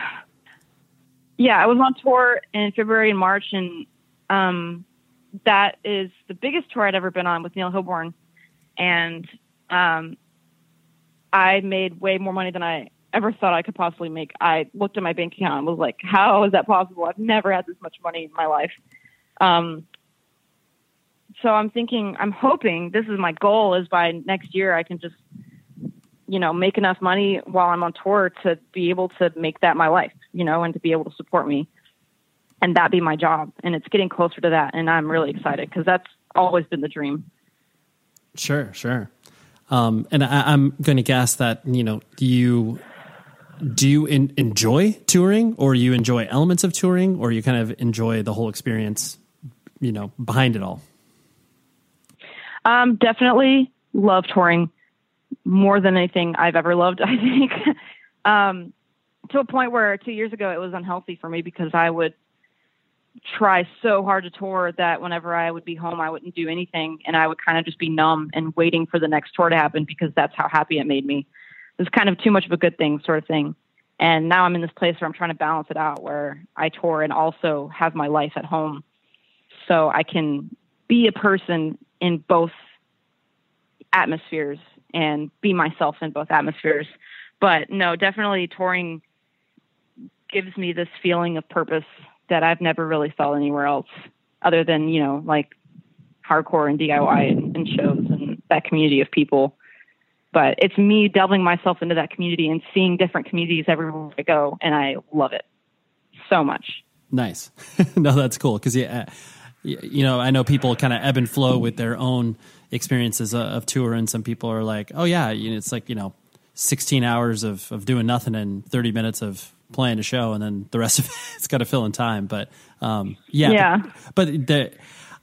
Yeah, I was on tour in February and March, and um, that is the biggest tour I'd ever been on with Neil Hilborn, and um, I made way more money than I ever thought I could possibly make. I looked at my bank account and was like, "How is that possible? I've never had this much money in my life." Um, so I'm thinking, I'm hoping this is my goal is by next year I can just, you know, make enough money while I'm on tour to be able to make that my life, you know, and to be able to support me and that be my job. And it's getting closer to that. And I'm really excited because that's always been the dream. Sure, sure. Um, and I, I'm going to guess that, you know, you, do you in, enjoy touring or you enjoy elements of touring or you kind of enjoy the whole experience, you know, behind it all? Um, definitely love touring more than anything I've ever loved, I think. um, to a point where two years ago it was unhealthy for me because I would try so hard to tour that whenever I would be home, I wouldn't do anything and I would kind of just be numb and waiting for the next tour to happen because that's how happy it made me. It was kind of too much of a good thing sort of thing. And now I'm in this place where I'm trying to balance it out where I tour and also have my life at home so I can be a person in both atmospheres and be myself in both atmospheres. But no, definitely touring gives me this feeling of purpose that I've never really felt anywhere else other than, you know, like hardcore and DIY and, and shows and that community of people. But it's me delving myself into that community and seeing different communities everywhere I go. And I love it so much. Nice. no, that's cool. Cause yeah, you know, I know people kind of ebb and flow with their own experiences of tour, and some people are like, "Oh yeah, it's like you know, sixteen hours of of doing nothing and thirty minutes of playing a show, and then the rest of it's got to fill in time." But um, yeah, yeah. But, but the,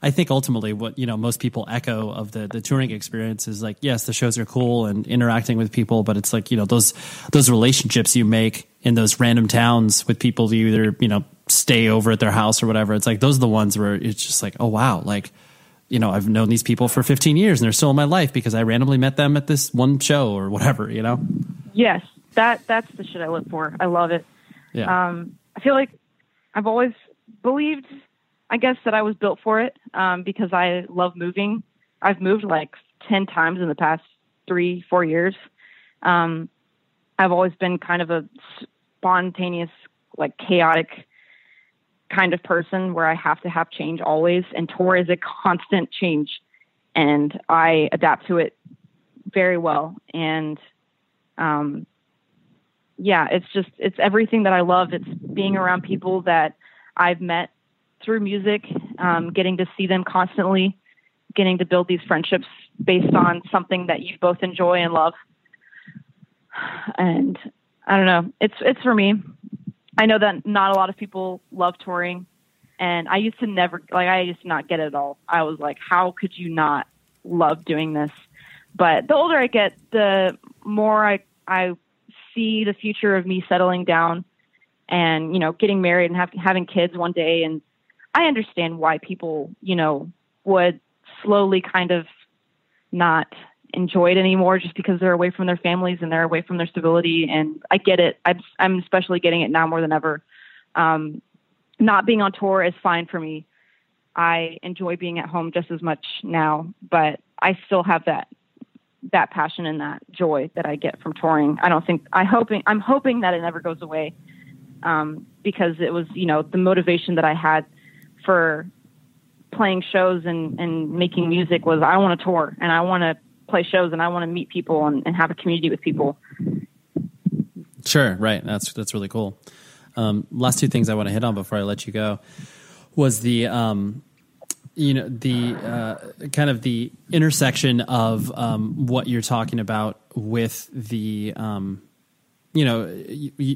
I think ultimately what you know most people echo of the the touring experience is like, yes, the shows are cool and interacting with people, but it's like you know those those relationships you make in those random towns with people you either you know stay over at their house or whatever. It's like those are the ones where it's just like, oh wow, like you know, I've known these people for 15 years and they're still in my life because I randomly met them at this one show or whatever, you know? Yes, that that's the shit I live for. I love it. Yeah. Um, I feel like I've always believed, I guess, that I was built for it um, because I love moving. I've moved like 10 times in the past three, four years. Um, I've always been kind of a spontaneous, like chaotic kind of person where I have to have change always. And tour is a constant change. And I adapt to it very well. And um, yeah, it's just, it's everything that I love. It's being around people that I've met through music, um, getting to see them constantly, getting to build these friendships based on something that you both enjoy and love. And I don't know, it's, it's for me. I know that not a lot of people love touring, and I used to never like I used to not get it at all. I was like, how could you not love doing this? But the older I get, the more I I see the future of me settling down and you know getting married and have, having kids one day and I understand why people you know would slowly kind of not enjoy it anymore just because they're away from their families and they're away from their stability. And I get it. I'm, I'm especially getting it now more than ever. Um, not being on tour is fine for me. I enjoy being at home just as much now, but I still have that that passion and that joy that I get from touring. I don't think I hoping I'm hoping that it never goes away um, because it was you know the motivation that I had for playing shows and, and making music was I want to tour and I want to play shows and I want to meet people and, and have a community with people. Sure, right. That's that's really cool. Um, last two things I want to hit on before I let you go was the um, you know the uh, kind of the intersection of um, what you're talking about with the um, you know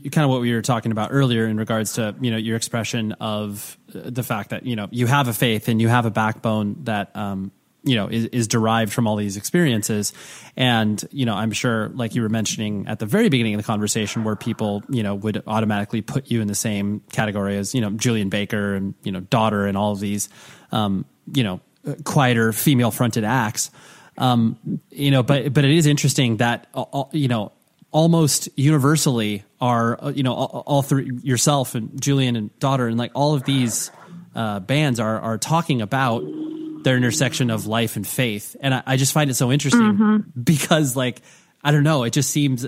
kind of what we were talking about earlier in regards to you know your expression of the fact that you know you have a faith and you have a backbone that um, you know is, is derived from all these experiences. And you know i'm sure like you were mentioning at the very beginning of the conversation where people you know would automatically put you in the same category as you know Julien Baker and you know daughter and all of these um, you know quieter female fronted acts um, you know but but it is interesting that uh, uh, you know almost universally are uh, you know all, all through yourself and Julien and daughter and like all of these uh, bands are are talking about their intersection of life and faith, and I, I just find it so interesting Mm-hmm. because like. I don't know. It just seems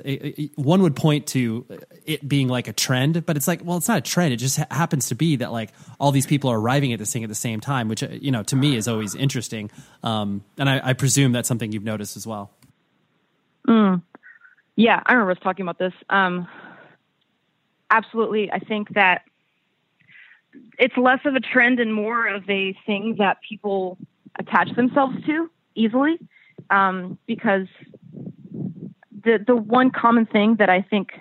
one would point to it being like a trend, but it's like, well, it's not a trend. It just ha- happens to be that like all these people are arriving at this thing at the same time, which uh, you know to me is always interesting. Um, and I, I presume that's something you've noticed as well. Mm. Yeah, I remember us talking about this. Um, absolutely. I think that it's less of a trend and more of a thing that people attach themselves to easily. Um, because the the one common thing that I think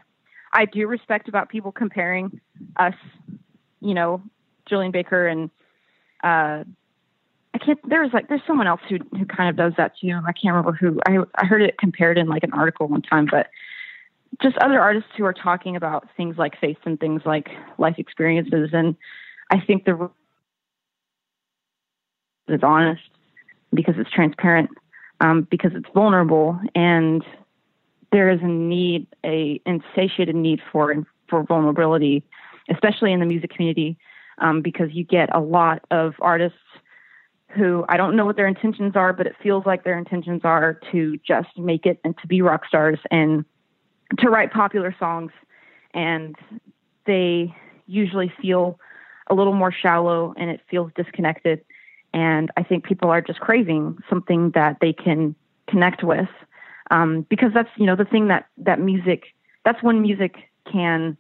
I do respect about people comparing us, you know, Julien Baker and uh, I can't. There's like there's someone else who who kind of does that too. I can't remember who. I I heard it compared in like an article one time, but just other artists who are talking about things like faith and things like life experiences, and I think the it's honest because it's transparent, um, because it's vulnerable, and there is a need, a insatiated need for for vulnerability, especially in the music community, um, because you get a lot of artists who I don't know what their intentions are, but it feels like their intentions are to just make it and to be rock stars and to write popular songs. And they usually feel a little more shallow and it feels disconnected. And I think people are just craving something that they can connect with. Um, because that's, you know, the thing that, that music, that's when music can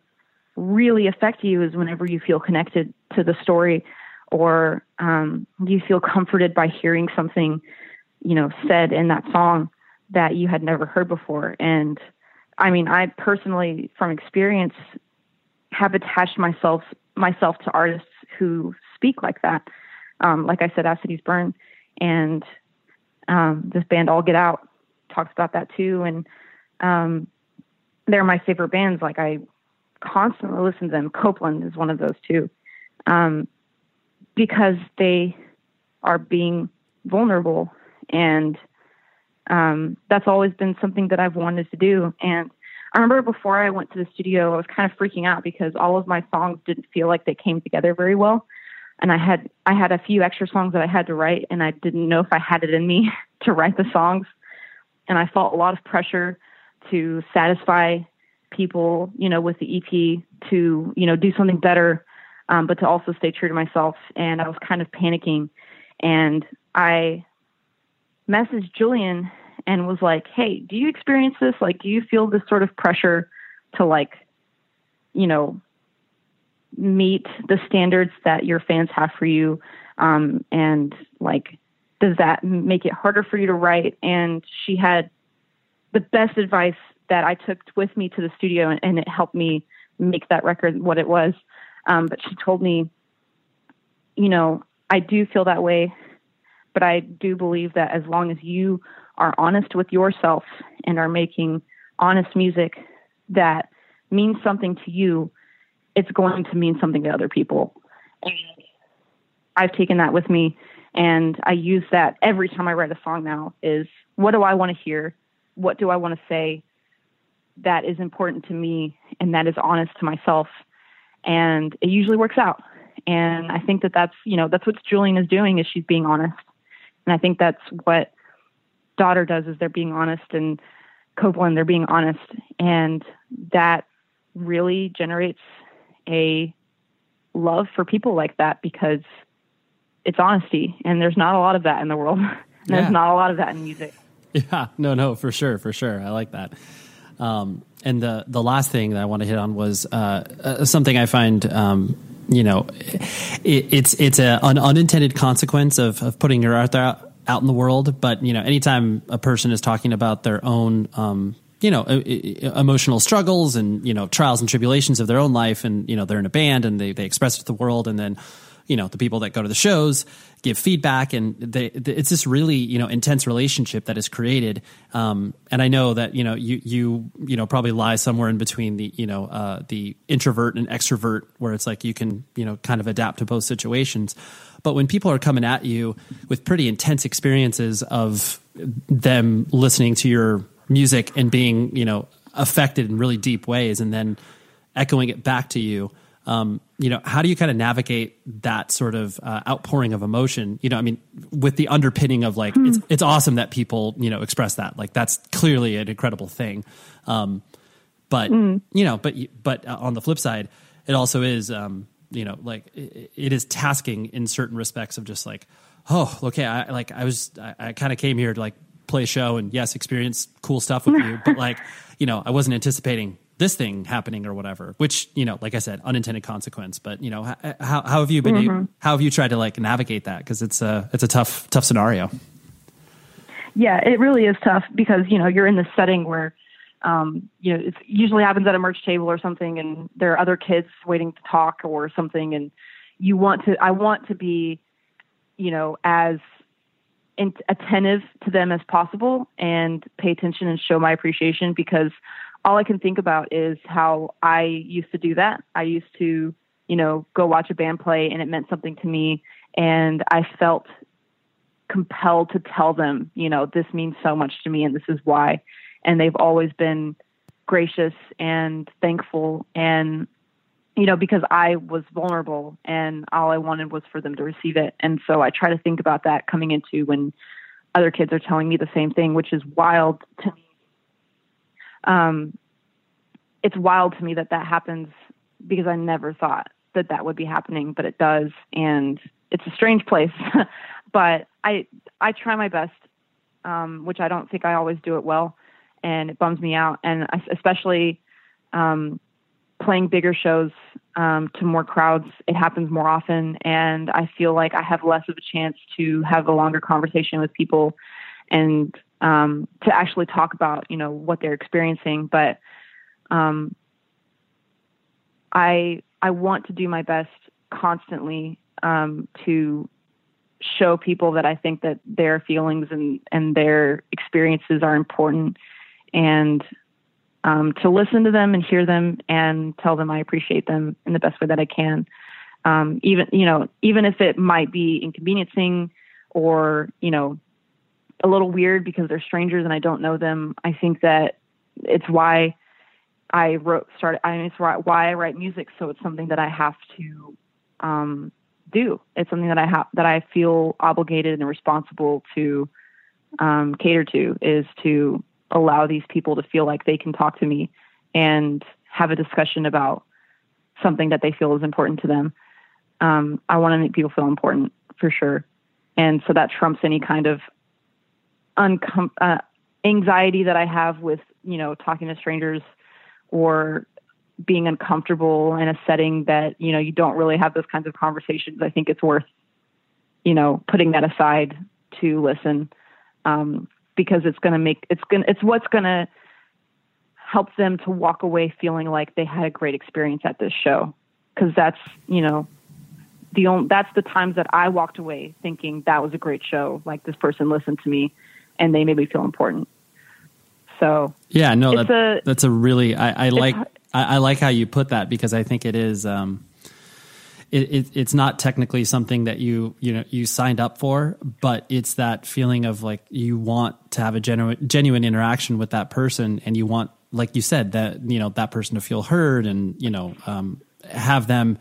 really affect you is whenever you feel connected to the story or um, you feel comforted by hearing something, you know, said in that song that you had never heard before. And I mean, I personally, from experience, have attached myself myself to artists who speak like that. Um, like I said, Cities Burn, and um, this band All Get Out talks about that too. And um, they're my favorite bands. Like I constantly listen to them. Copeland is one of those too. Um, because they are being vulnerable and um, that's always been something that I've wanted to do. And I remember before I went to the studio, I was kind of freaking out because all of my songs didn't feel like they came together very well. And I had I had a few extra songs that I had to write, and I didn't know if I had it in me to write the songs. And I felt a lot of pressure to satisfy people, you know, with the EP to you know do something better um, but to also stay true to myself. And I was kind of panicking. And I messaged Julien and was like, Hey, do you experience this? Like, do you feel this sort of pressure to, like, you know, meet the standards that your fans have for you? Um, and, like, does that make it harder for you to write? And she had the best advice that I took with me to the studio, and, and it helped me make that record what it was. Um, but she told me, you know, I do feel that way, but I do believe that as long as you are honest with yourself and are making honest music that means something to you, it's going to mean something to other people. And I've taken that with me and I use that every time I write a song now is what do I want to hear? What do I want to say that is important to me and that is honest to myself? and it usually works out. And I think that that's you know that's what Julien is doing is she's being honest, and I think that's what daughter does is they're being honest, and Copeland they're being honest, and that really generates a love for people like that because it's honesty, and there's not a lot of that in the world. Yeah. There's not a lot of that in music. Yeah, no, no, for sure, for sure. I like that. Um, and the the last thing that I want to hit on was uh, uh, something I find, um, you know, it, it's it's a, an unintended consequence of, of putting your art there, out in the world. But you know, anytime a person is talking about their own, um, you know, emotional struggles and you know trials and tribulations of their own life, and you know they're in a band and they they express it to the world, and then you know the people that go to the shows give feedback and they, it's this really you know intense relationship that is created um, and i know that you know you you you know probably lie somewhere in between the you know uh, the introvert and extrovert where it's like you can you know kind of adapt to both situations but when people are coming at you with pretty intense experiences of them listening to your music and being you know affected in really deep ways, and then echoing it back to you. Um, you know, how do you kind of navigate that sort of uh, outpouring of emotion? You know, I mean, with the underpinning of like, it's it's awesome that people you know express that. Like, that's clearly an incredible thing. Um, but you know, but but uh, on the flip side, it also is, um, you know, like it, it is tasking in certain respects of just like, oh, okay, I like I was I, I kind of came here to like play a show and yes, experience cool stuff with you, but like, you know, I wasn't anticipating this thing happening or whatever. Which you know, like I said, unintended consequence. But you know, how how have you been? Mhm. How have you tried to like navigate that? Because it's a it's a tough tough scenario. Yeah, it really is tough because you know you're in this setting where, um, you know, it usually happens at a merch table or something, and there are other kids waiting to talk or something, and you want to. I want to be, you know, as in, attentive to them as possible and pay attention and show my appreciation because all I can think about is how I used to do that. I used to, you know, go watch a band play and it meant something to me, and I felt compelled to tell them, you know, this means so much to me and this is why. And they've always been gracious and thankful and you know, because I was vulnerable and all I wanted was for them to receive it. And so I try to think about that coming into when other kids are telling me the same thing, which is wild to me. Um, it's wild to me that that happens because I never thought that that would be happening, but it does. And it's a strange place, but I, I try my best, um, which I don't think I always do it well. And it bums me out. And especially, um, playing bigger shows um, to more crowds, it happens more often, and I feel like I have less of a chance to have a longer conversation with people and um, to actually talk about you know what they're experiencing. But um, I I want to do my best constantly um, to show people that I think that their feelings and and their experiences are important and um, to listen to them and hear them and tell them I appreciate them in the best way that I can. Um, even you know, even if it might be inconveniencing or you know, a little weird because they're strangers and I don't know them. I think that it's why I wrote started. I mean, it's why I write music. So it's something that I have to um, do. It's something that I have that I feel obligated and responsible to um, cater to is to allow these people to feel like they can talk to me and have a discussion about something that they feel is important to them. Um, I want to make people feel important for sure. And so that trumps any kind of uncom- uh, anxiety that I have with, you know, talking to strangers or being uncomfortable in a setting that, you know, you don't really have those kinds of conversations. I think it's worth, you know, putting that aside to listen. Um, because it's going to make it's going it's what's going to help them to walk away feeling like they had a great experience at this show because that's you know the only that's the times that I walked away thinking that was a great show like this person listened to me and they made me feel important. So Yeah, no, that, a- that's a really I, I like I, I like how you put that because I think it is um, it, it, it's not technically something that you you know you signed up for, but it's that feeling of like you want to have a genuine genuine interaction with that person, and you want, like you said, that you know that person to feel heard, and you know um, have them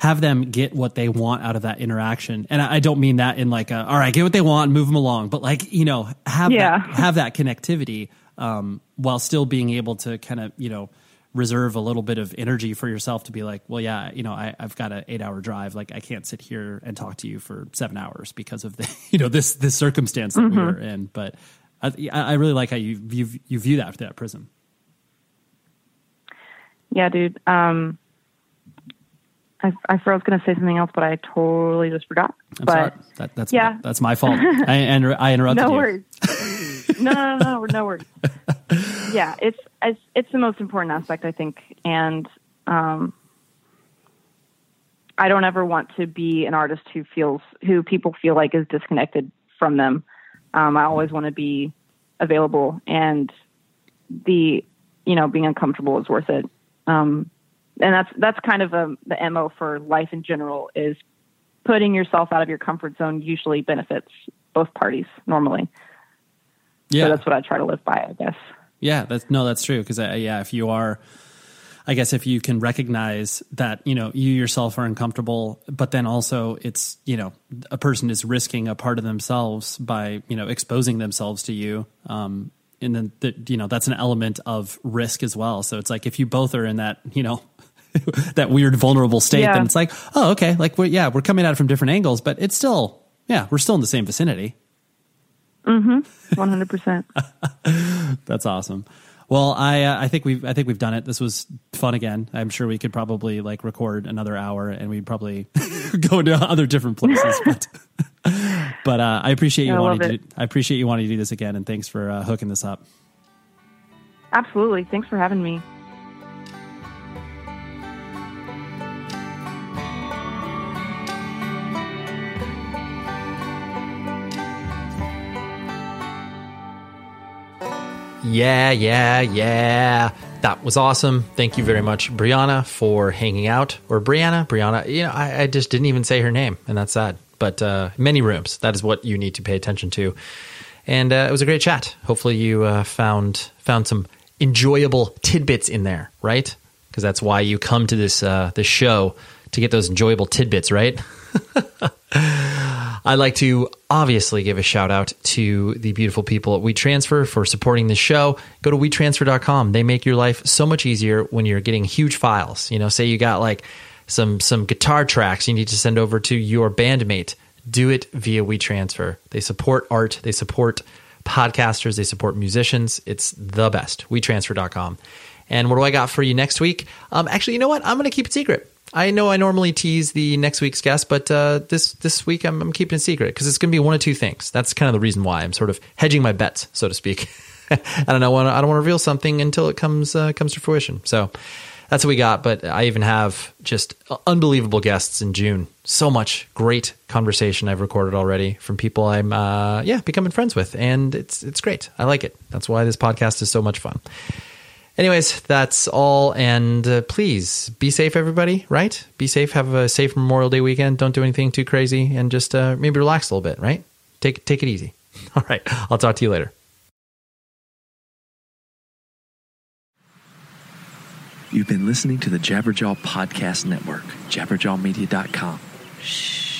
have them get what they want out of that interaction. And I, I don't mean that in like a, all right, get what they want, move them along, but like, you know, have Yeah. that, have that connectivity, um, while still being able to kind of, you know, reserve a little bit of energy for yourself to be like, well, yeah, you know, I, I've got an eight hour drive. Like I can't sit here and talk to you for seven hours because of the, you know, this, this circumstance that Mhm. we're in. But I, I really like how you, you, you view that through that prism. yeah dude um I, I was going to say something else, but I totally just forgot. I'm but sorry. That, that's, yeah. that's my fault. I, and I interrupted no you. worries. no, no, no, no, no worries. Yeah, it's, it's it's the most important aspect, I think, and um, I don't ever want to be an artist who feels who people feel like is disconnected from them. Um, I always want to be available, and the you know being uncomfortable is worth it. Um, and that's that's kind of a, the mo for life in general is putting yourself out of your comfort zone usually benefits both parties normally. Yeah. So that's what I try to live by, I guess. Yeah, that's no, that's true. Because uh, yeah, if you are, I guess if you can recognize that you know you yourself are uncomfortable, but then also it's you know a person is risking a part of themselves by you know exposing themselves to you. Um, and then the, you know that's an element of risk as well. So it's like if you both are in that you know that weird vulnerable state, Yeah. then it's like oh okay, like we're, yeah we're coming at it from different angles, but it's still yeah we're still in the same vicinity. Mm-hmm. One hundred percent. That's awesome. Well, I uh, I think we've I think we've done it. This was fun again. I'm sure we could probably like record another hour, and we'd probably go to other different places. But but uh, I appreciate you I wanting to. I appreciate you wanting to do this again, and thanks for uh, hooking this up. Absolutely. Thanks for having me. Yeah, yeah, yeah. That was awesome. Thank you very much, Brianna, for hanging out. Or Brianna, Brianna. You know, I, I just didn't even say her name, and that's sad. But uh, many rooms. That is what you need to pay attention to. And uh, it was a great chat. Hopefully, you uh, found found some enjoyable tidbits in there, right? Because that's why you come to this uh, this show to get those enjoyable tidbits, right? I'd like to obviously give a shout out to the beautiful people at WeTransfer for supporting this show. Go to WeTransfer.com. They make your life so much easier when you're getting huge files. You know, say you got like some some guitar tracks you need to send over to your bandmate. Do it via WeTransfer. They support art. They support podcasters. They support musicians. It's the best. WeTransfer.com. And what do I got for you next week? Um, actually, you know what? I'm going to keep it secret. I know I normally tease the next week's guest, but uh, this this week I'm, I'm keeping it secret because it's going to be one of two things. That's kind of the reason why I'm sort of hedging my bets, so to speak. I don't know. I don't want to reveal something until it comes uh, comes to fruition. So that's what we got. But I even have just unbelievable guests in June. So much great conversation I've recorded already from people I'm uh, yeah becoming friends with, and it's it's great. I like it. That's why this podcast is so much fun. Anyways, that's all. And uh, please be safe, everybody, right? Be safe. Have a safe Memorial Day weekend. Don't do anything too crazy and just uh, maybe relax a little bit, right? Take, take it easy. All right. I'll talk to you later. You've been listening to the Jabberjaw Podcast Network, jabberjawmedia.com. Shh.